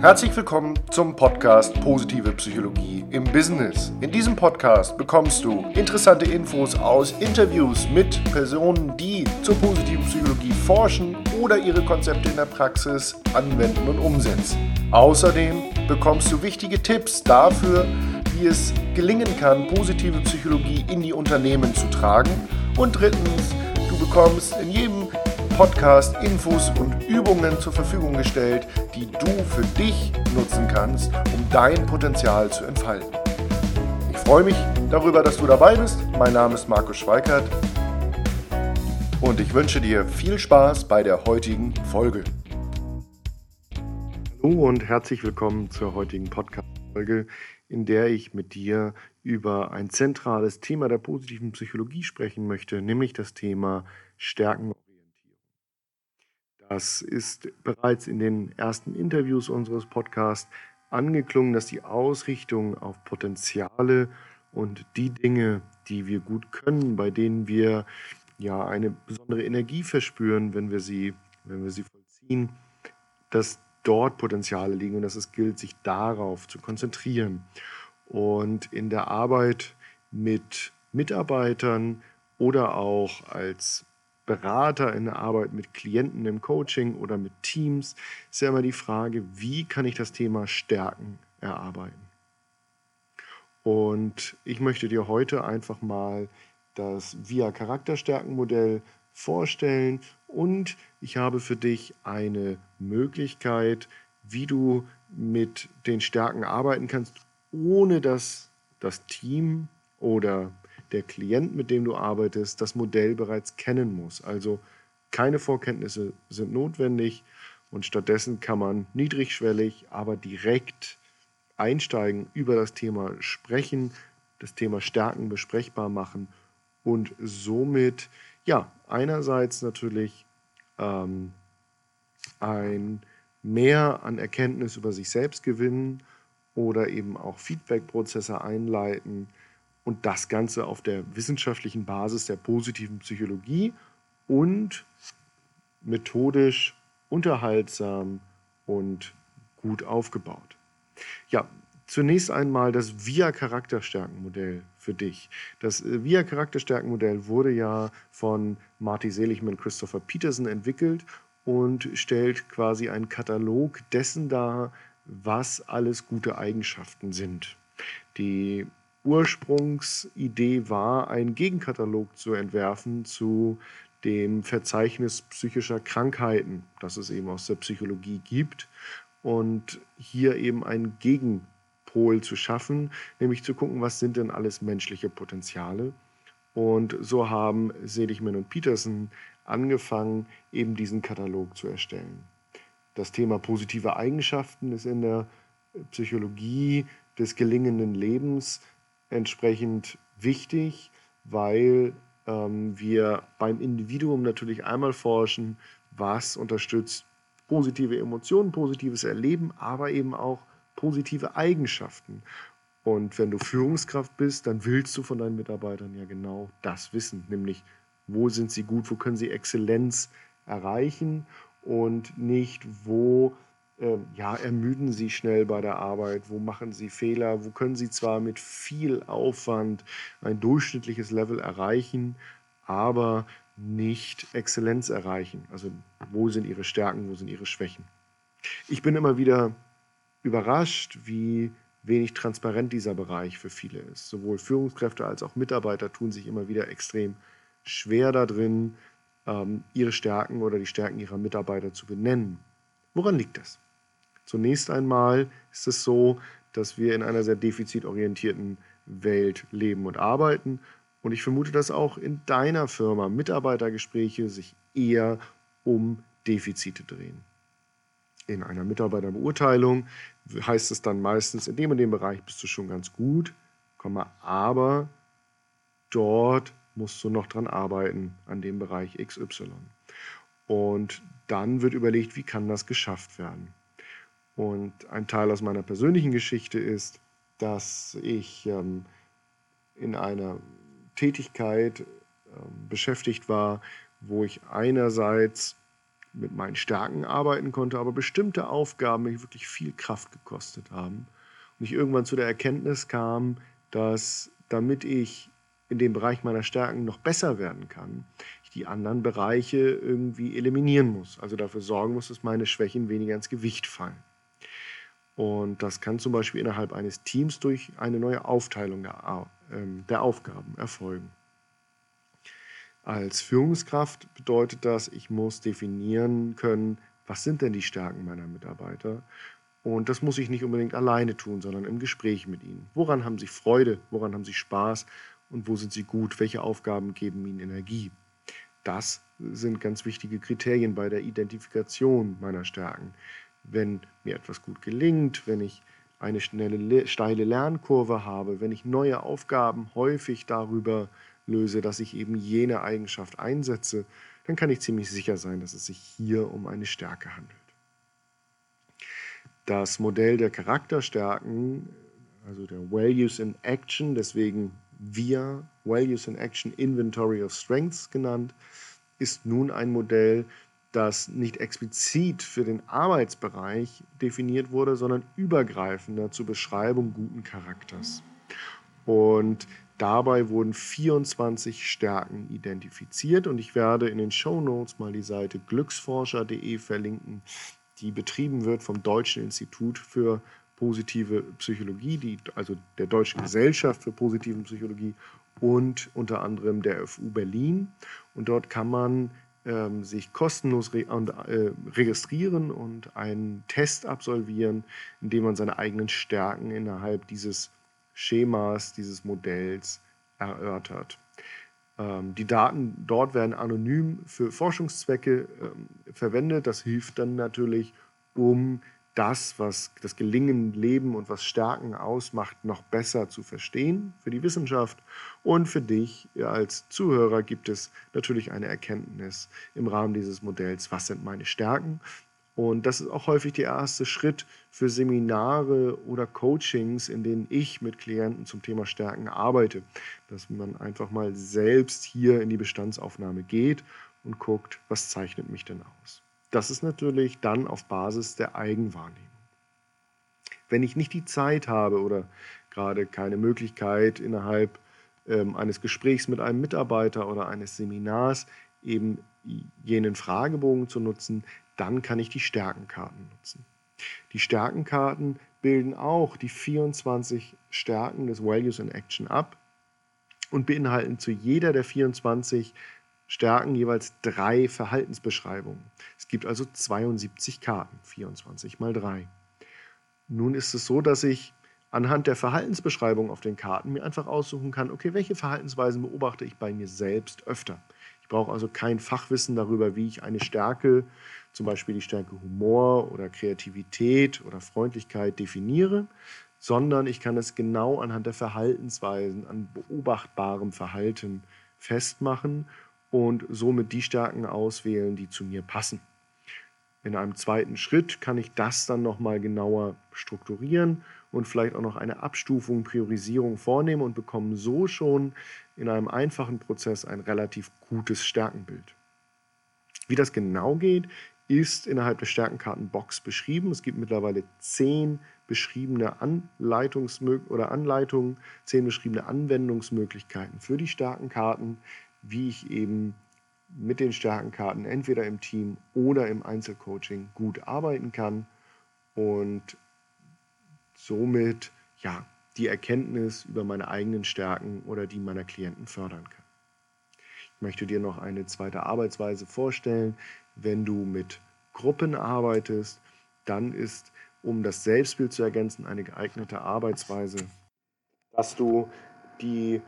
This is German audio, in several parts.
Herzlich willkommen zum Podcast Positive Psychologie im Business. In diesem Podcast bekommst du interessante Infos aus Interviews mit Personen, die zur positiven Psychologie forschen oder ihre Konzepte in der Praxis anwenden und umsetzen. Außerdem bekommst du wichtige Tipps dafür, wie es gelingen kann, positive Psychologie in die Unternehmen zu tragen. Und drittens, du bekommst in jedem Podcast Infos und Übungen zur Verfügung gestellt, die du für dich nutzen kannst, um dein Potenzial zu entfalten. Ich freue mich darüber, dass du dabei bist. Mein Name ist Markus Schweikert und ich wünsche dir viel Spaß bei der heutigen Folge. Hallo und herzlich willkommen zur heutigen Podcast-Folge, in der ich mit dir über ein zentrales Thema der positiven Psychologie sprechen möchte, nämlich das Thema Stärken das ist bereits in den ersten Interviews unseres Podcasts angeklungen, dass die Ausrichtung auf Potenziale und die Dinge, die wir gut können, bei denen wir ja eine besondere Energie verspüren, wenn wir sie, wenn wir sie vollziehen, dass dort Potenziale liegen und dass es gilt, sich darauf zu konzentrieren. Und in der Arbeit mit Mitarbeitern oder auch als Berater in der Arbeit mit Klienten im Coaching oder mit Teams ist ja immer die Frage, wie kann ich das Thema Stärken erarbeiten? Und ich möchte dir heute einfach mal das VIA Charakterstärkenmodell vorstellen und ich habe für dich eine Möglichkeit, wie du mit den Stärken arbeiten kannst, ohne dass das Team oder der Klient, mit dem du arbeitest, das Modell bereits kennen muss. Also keine Vorkenntnisse sind notwendig und stattdessen kann man niedrigschwellig, aber direkt einsteigen, über das Thema sprechen, das Thema Stärken besprechbar machen und somit, ja, einerseits natürlich ähm, ein Mehr an Erkenntnis über sich selbst gewinnen oder eben auch Feedback-Prozesse einleiten, und das Ganze auf der wissenschaftlichen Basis der positiven Psychologie und methodisch, unterhaltsam und gut aufgebaut. Ja, zunächst einmal das VIA-Charakterstärkenmodell für dich. Das äh, VIA-Charakterstärkenmodell wurde ja von Marty Seligman und Christopher Peterson entwickelt und stellt quasi einen Katalog dessen dar, was alles gute Eigenschaften sind. Die Ursprungsidee war, einen Gegenkatalog zu entwerfen zu dem Verzeichnis psychischer Krankheiten, das es eben aus der Psychologie gibt, und hier eben einen Gegenpol zu schaffen, nämlich zu gucken, was sind denn alles menschliche Potenziale. Und so haben Seligman und Peterson angefangen, eben diesen Katalog zu erstellen. Das Thema positive Eigenschaften ist in der Psychologie des gelingenden Lebens entsprechend wichtig, weil ähm, wir beim Individuum natürlich einmal forschen, was unterstützt positive Emotionen, positives Erleben, aber eben auch positive Eigenschaften. Und wenn du Führungskraft bist, dann willst du von deinen Mitarbeitern ja genau das wissen, nämlich wo sind sie gut, wo können sie Exzellenz erreichen und nicht wo ja, ermüden Sie schnell bei der Arbeit? Wo machen Sie Fehler? Wo können Sie zwar mit viel Aufwand ein durchschnittliches Level erreichen, aber nicht Exzellenz erreichen? Also wo sind Ihre Stärken, wo sind Ihre Schwächen? Ich bin immer wieder überrascht, wie wenig transparent dieser Bereich für viele ist. Sowohl Führungskräfte als auch Mitarbeiter tun sich immer wieder extrem schwer darin, ähm, ihre Stärken oder die Stärken ihrer Mitarbeiter zu benennen. Woran liegt das? Zunächst einmal ist es so, dass wir in einer sehr defizitorientierten Welt leben und arbeiten. Und ich vermute, dass auch in deiner Firma Mitarbeitergespräche sich eher um Defizite drehen. In einer Mitarbeiterbeurteilung heißt es dann meistens, in dem und dem Bereich bist du schon ganz gut, aber dort musst du noch dran arbeiten, an dem Bereich XY. Und dann wird überlegt, wie kann das geschafft werden. Und ein Teil aus meiner persönlichen Geschichte ist, dass ich ähm, in einer Tätigkeit ähm, beschäftigt war, wo ich einerseits mit meinen Stärken arbeiten konnte, aber bestimmte Aufgaben mich wirklich viel Kraft gekostet haben. Und ich irgendwann zu der Erkenntnis kam, dass damit ich in dem Bereich meiner Stärken noch besser werden kann, ich die anderen Bereiche irgendwie eliminieren muss. Also dafür sorgen muss, dass meine Schwächen weniger ins Gewicht fallen. Und das kann zum Beispiel innerhalb eines Teams durch eine neue Aufteilung der, ähm, der Aufgaben erfolgen. Als Führungskraft bedeutet das, ich muss definieren können, was sind denn die Stärken meiner Mitarbeiter. Und das muss ich nicht unbedingt alleine tun, sondern im Gespräch mit ihnen. Woran haben sie Freude? Woran haben sie Spaß? Und wo sind sie gut? Welche Aufgaben geben ihnen Energie? Das sind ganz wichtige Kriterien bei der Identifikation meiner Stärken. Wenn mir etwas gut gelingt, wenn ich eine schnelle, steile Lernkurve habe, wenn ich neue Aufgaben häufig darüber löse, dass ich eben jene Eigenschaft einsetze, dann kann ich ziemlich sicher sein, dass es sich hier um eine Stärke handelt. Das Modell der Charakterstärken, also der Values in Action, deswegen VIA, Values in Action Inventory of Strengths genannt, ist nun ein Modell, das nicht explizit für den Arbeitsbereich definiert wurde, sondern übergreifender zur Beschreibung guten Charakters. Und Dabei wurden 24 Stärken identifiziert und ich werde in den Show Notes mal die Seite glücksforscher.de verlinken, die betrieben wird vom Deutschen Institut für positive Psychologie, die, also der Deutschen Gesellschaft für positive Psychologie und unter anderem der FU Berlin. Und dort kann man ähm, sich kostenlos re äh, registrieren und einen Test absolvieren, in dem man seine eigenen Stärken innerhalb dieses Schemas dieses Modells erörtert. Ähm, die Daten dort werden anonym für Forschungszwecke ähm, verwendet. Das hilft dann natürlich, um das, was das Gelingen, Leben und was Stärken ausmacht, noch besser zu verstehen für die Wissenschaft. Und für dich als Zuhörer gibt es natürlich eine Erkenntnis im Rahmen dieses Modells, was sind meine Stärken und das ist auch häufig der erste Schritt für Seminare oder Coachings, in denen ich mit Klienten zum Thema Stärken arbeite, dass man einfach mal selbst hier in die Bestandsaufnahme geht und guckt, was zeichnet mich denn aus. Das ist natürlich dann auf Basis der Eigenwahrnehmung. Wenn ich nicht die Zeit habe oder gerade keine Möglichkeit innerhalb ähm, eines Gesprächs mit einem Mitarbeiter oder eines Seminars eben jenen Fragebogen zu nutzen, dann kann ich die Stärkenkarten nutzen. Die Stärkenkarten bilden auch die 24 Stärken des Values in Action ab und beinhalten zu jeder der 24 Stärken jeweils drei Verhaltensbeschreibungen. Es gibt also 72 Karten, 24 mal 3. Nun ist es so, dass ich anhand der Verhaltensbeschreibung auf den Karten mir einfach aussuchen kann, okay, welche Verhaltensweisen beobachte ich bei mir selbst öfter. Ich brauche also kein Fachwissen darüber, wie ich eine Stärke zum Beispiel die Stärke Humor oder Kreativität oder Freundlichkeit definiere, sondern ich kann es genau anhand der Verhaltensweisen, an beobachtbarem Verhalten festmachen und somit die Stärken auswählen, die zu mir passen. In einem zweiten Schritt kann ich das dann nochmal genauer strukturieren und vielleicht auch noch eine Abstufung, Priorisierung vornehmen und bekomme so schon in einem einfachen Prozess ein relativ gutes Stärkenbild. Wie das genau geht, ist innerhalb der Stärkenkartenbox beschrieben. Es gibt mittlerweile zehn beschriebene Anleitungsmög oder Anleitungen, zehn beschriebene Anwendungsmöglichkeiten für die Stärkenkarten, wie ich eben mit den Stärkenkarten entweder im Team oder im Einzelcoaching gut arbeiten kann und somit ja die Erkenntnis über meine eigenen Stärken oder die meiner Klienten fördern kann. Ich möchte dir noch eine zweite Arbeitsweise vorstellen, wenn du mit Gruppen arbeitest, dann ist, um das Selbstbild zu ergänzen, eine geeignete Arbeitsweise, dass du die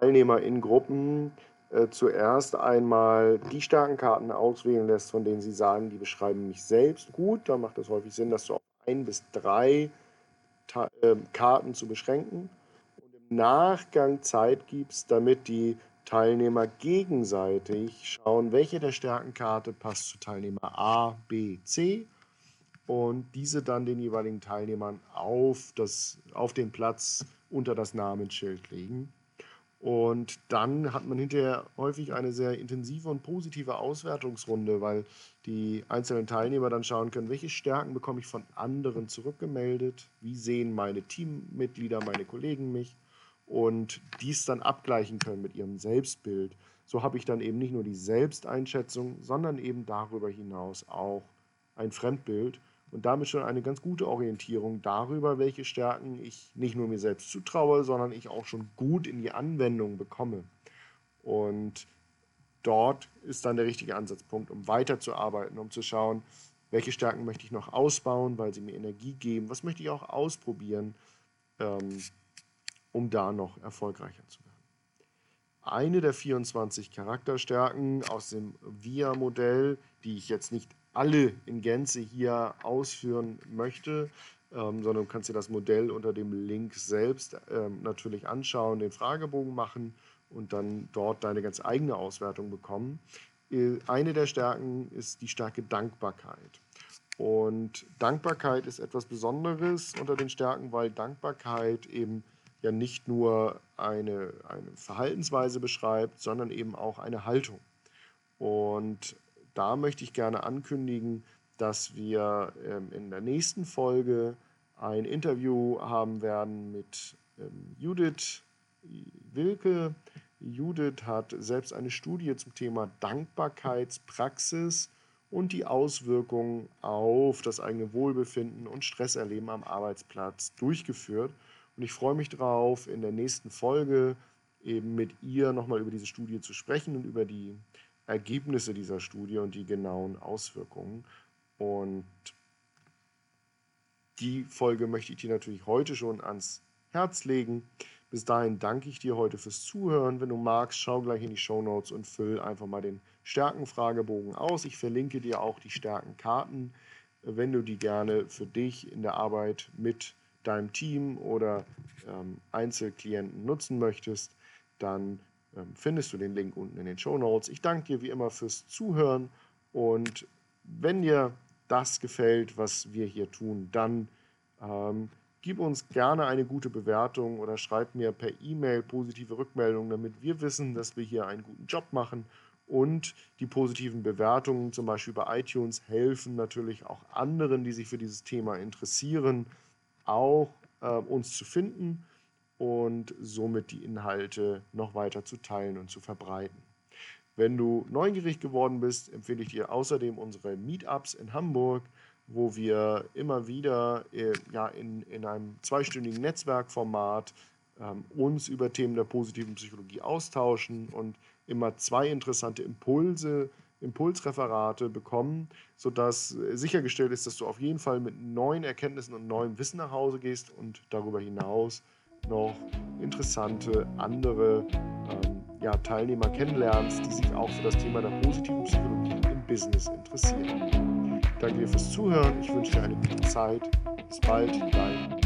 Teilnehmer in Gruppen äh, zuerst einmal die starken Karten auswählen lässt, von denen sie sagen, die beschreiben mich selbst gut. Da macht es häufig Sinn, dass du auf ein bis drei Ta äh, Karten zu beschränken und im Nachgang Zeit gibst, damit die Teilnehmer gegenseitig schauen, welche der Stärkenkarte passt zu Teilnehmer A, B, C und diese dann den jeweiligen Teilnehmern auf, das, auf den Platz unter das Namensschild legen. Und dann hat man hinterher häufig eine sehr intensive und positive Auswertungsrunde, weil die einzelnen Teilnehmer dann schauen können, welche Stärken bekomme ich von anderen zurückgemeldet, wie sehen meine Teammitglieder, meine Kollegen mich und dies dann abgleichen können mit ihrem Selbstbild. So habe ich dann eben nicht nur die Selbsteinschätzung, sondern eben darüber hinaus auch ein Fremdbild und damit schon eine ganz gute Orientierung darüber, welche Stärken ich nicht nur mir selbst zutraue, sondern ich auch schon gut in die Anwendung bekomme. Und dort ist dann der richtige Ansatzpunkt, um weiterzuarbeiten, um zu schauen, welche Stärken möchte ich noch ausbauen, weil sie mir Energie geben, was möchte ich auch ausprobieren, ähm, um da noch erfolgreicher zu werden. Eine der 24 Charakterstärken aus dem VIA-Modell, die ich jetzt nicht alle in Gänze hier ausführen möchte, ähm, sondern du kannst dir das Modell unter dem Link selbst ähm, natürlich anschauen, den Fragebogen machen und dann dort deine ganz eigene Auswertung bekommen. Äh, eine der Stärken ist die starke Dankbarkeit. Und Dankbarkeit ist etwas Besonderes unter den Stärken, weil Dankbarkeit eben ja nicht nur eine, eine Verhaltensweise beschreibt, sondern eben auch eine Haltung. Und da möchte ich gerne ankündigen, dass wir ähm, in der nächsten Folge ein Interview haben werden mit ähm, Judith Wilke. Judith hat selbst eine Studie zum Thema Dankbarkeitspraxis und die Auswirkungen auf das eigene Wohlbefinden und Stresserleben am Arbeitsplatz durchgeführt. Und ich freue mich darauf, in der nächsten Folge eben mit ihr nochmal über diese Studie zu sprechen und über die Ergebnisse dieser Studie und die genauen Auswirkungen. Und die Folge möchte ich dir natürlich heute schon ans Herz legen. Bis dahin danke ich dir heute fürs Zuhören. Wenn du magst, schau gleich in die Show Notes und füll einfach mal den Stärkenfragebogen aus. Ich verlinke dir auch die Stärkenkarten, wenn du die gerne für dich in der Arbeit mit deinem Team oder ähm, Einzelklienten nutzen möchtest, dann findest du den Link unten in den Show Notes. Ich danke dir wie immer fürs Zuhören und wenn dir das gefällt, was wir hier tun, dann ähm, gib uns gerne eine gute Bewertung oder schreib mir per E-Mail positive Rückmeldungen, damit wir wissen, dass wir hier einen guten Job machen. Und die positiven Bewertungen, zum Beispiel bei iTunes, helfen natürlich auch anderen, die sich für dieses Thema interessieren, auch äh, uns zu finden und somit die Inhalte noch weiter zu teilen und zu verbreiten. Wenn du neugierig geworden bist, empfehle ich dir außerdem unsere Meetups in Hamburg, wo wir immer wieder äh, ja, in, in einem zweistündigen Netzwerkformat ähm, uns über Themen der positiven Psychologie austauschen und immer zwei interessante Impulse, Impulsreferate bekommen, sodass sichergestellt ist, dass du auf jeden Fall mit neuen Erkenntnissen und neuem Wissen nach Hause gehst und darüber hinaus noch interessante andere ähm, ja, Teilnehmer kennenlernst, die sich auch für das Thema der positiven Psychologie im Business interessieren. Danke dir fürs Zuhören. Ich wünsche dir eine gute Zeit. Bis bald, dein